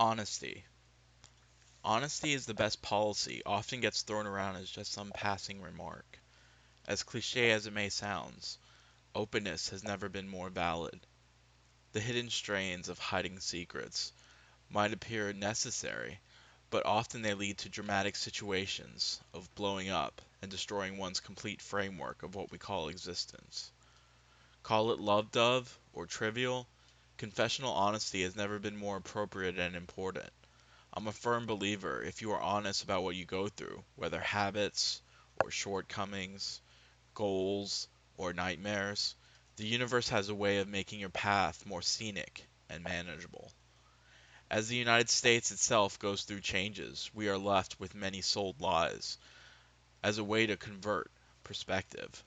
Honesty. Honesty is the best policy often gets thrown around as just some passing remark. As cliche as it may sound, openness has never been more valid. The hidden strains of hiding secrets might appear necessary, but often they lead to dramatic situations of blowing up and destroying one's complete framework of what we call existence. Call it love dove or trivial, confessional honesty has never been more appropriate and important. I'm a firm believer if you are honest about what you go through, whether habits or shortcomings, goals or nightmares, the universe has a way of making your path more scenic and manageable. As the United States itself goes through changes, we are left with many sold lies as a way to convert perspective.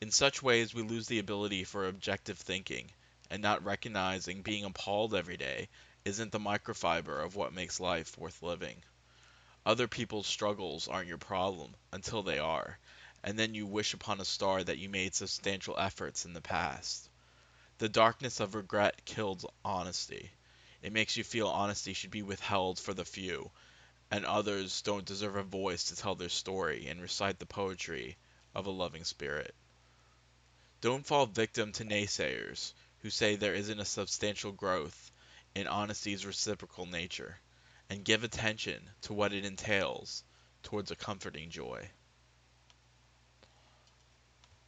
In such ways, we lose the ability for objective thinking, and not recognizing being appalled every day isn't the microfiber of what makes life worth living. Other people's struggles aren't your problem until they are, and then you wish upon a star that you made substantial efforts in the past. The darkness of regret kills honesty. It makes you feel honesty should be withheld for the few, and others don't deserve a voice to tell their story and recite the poetry of a loving spirit. Don't fall victim to naysayers who say there isn't a substantial growth in honesty's reciprocal nature, and give attention to what it entails towards a comforting joy.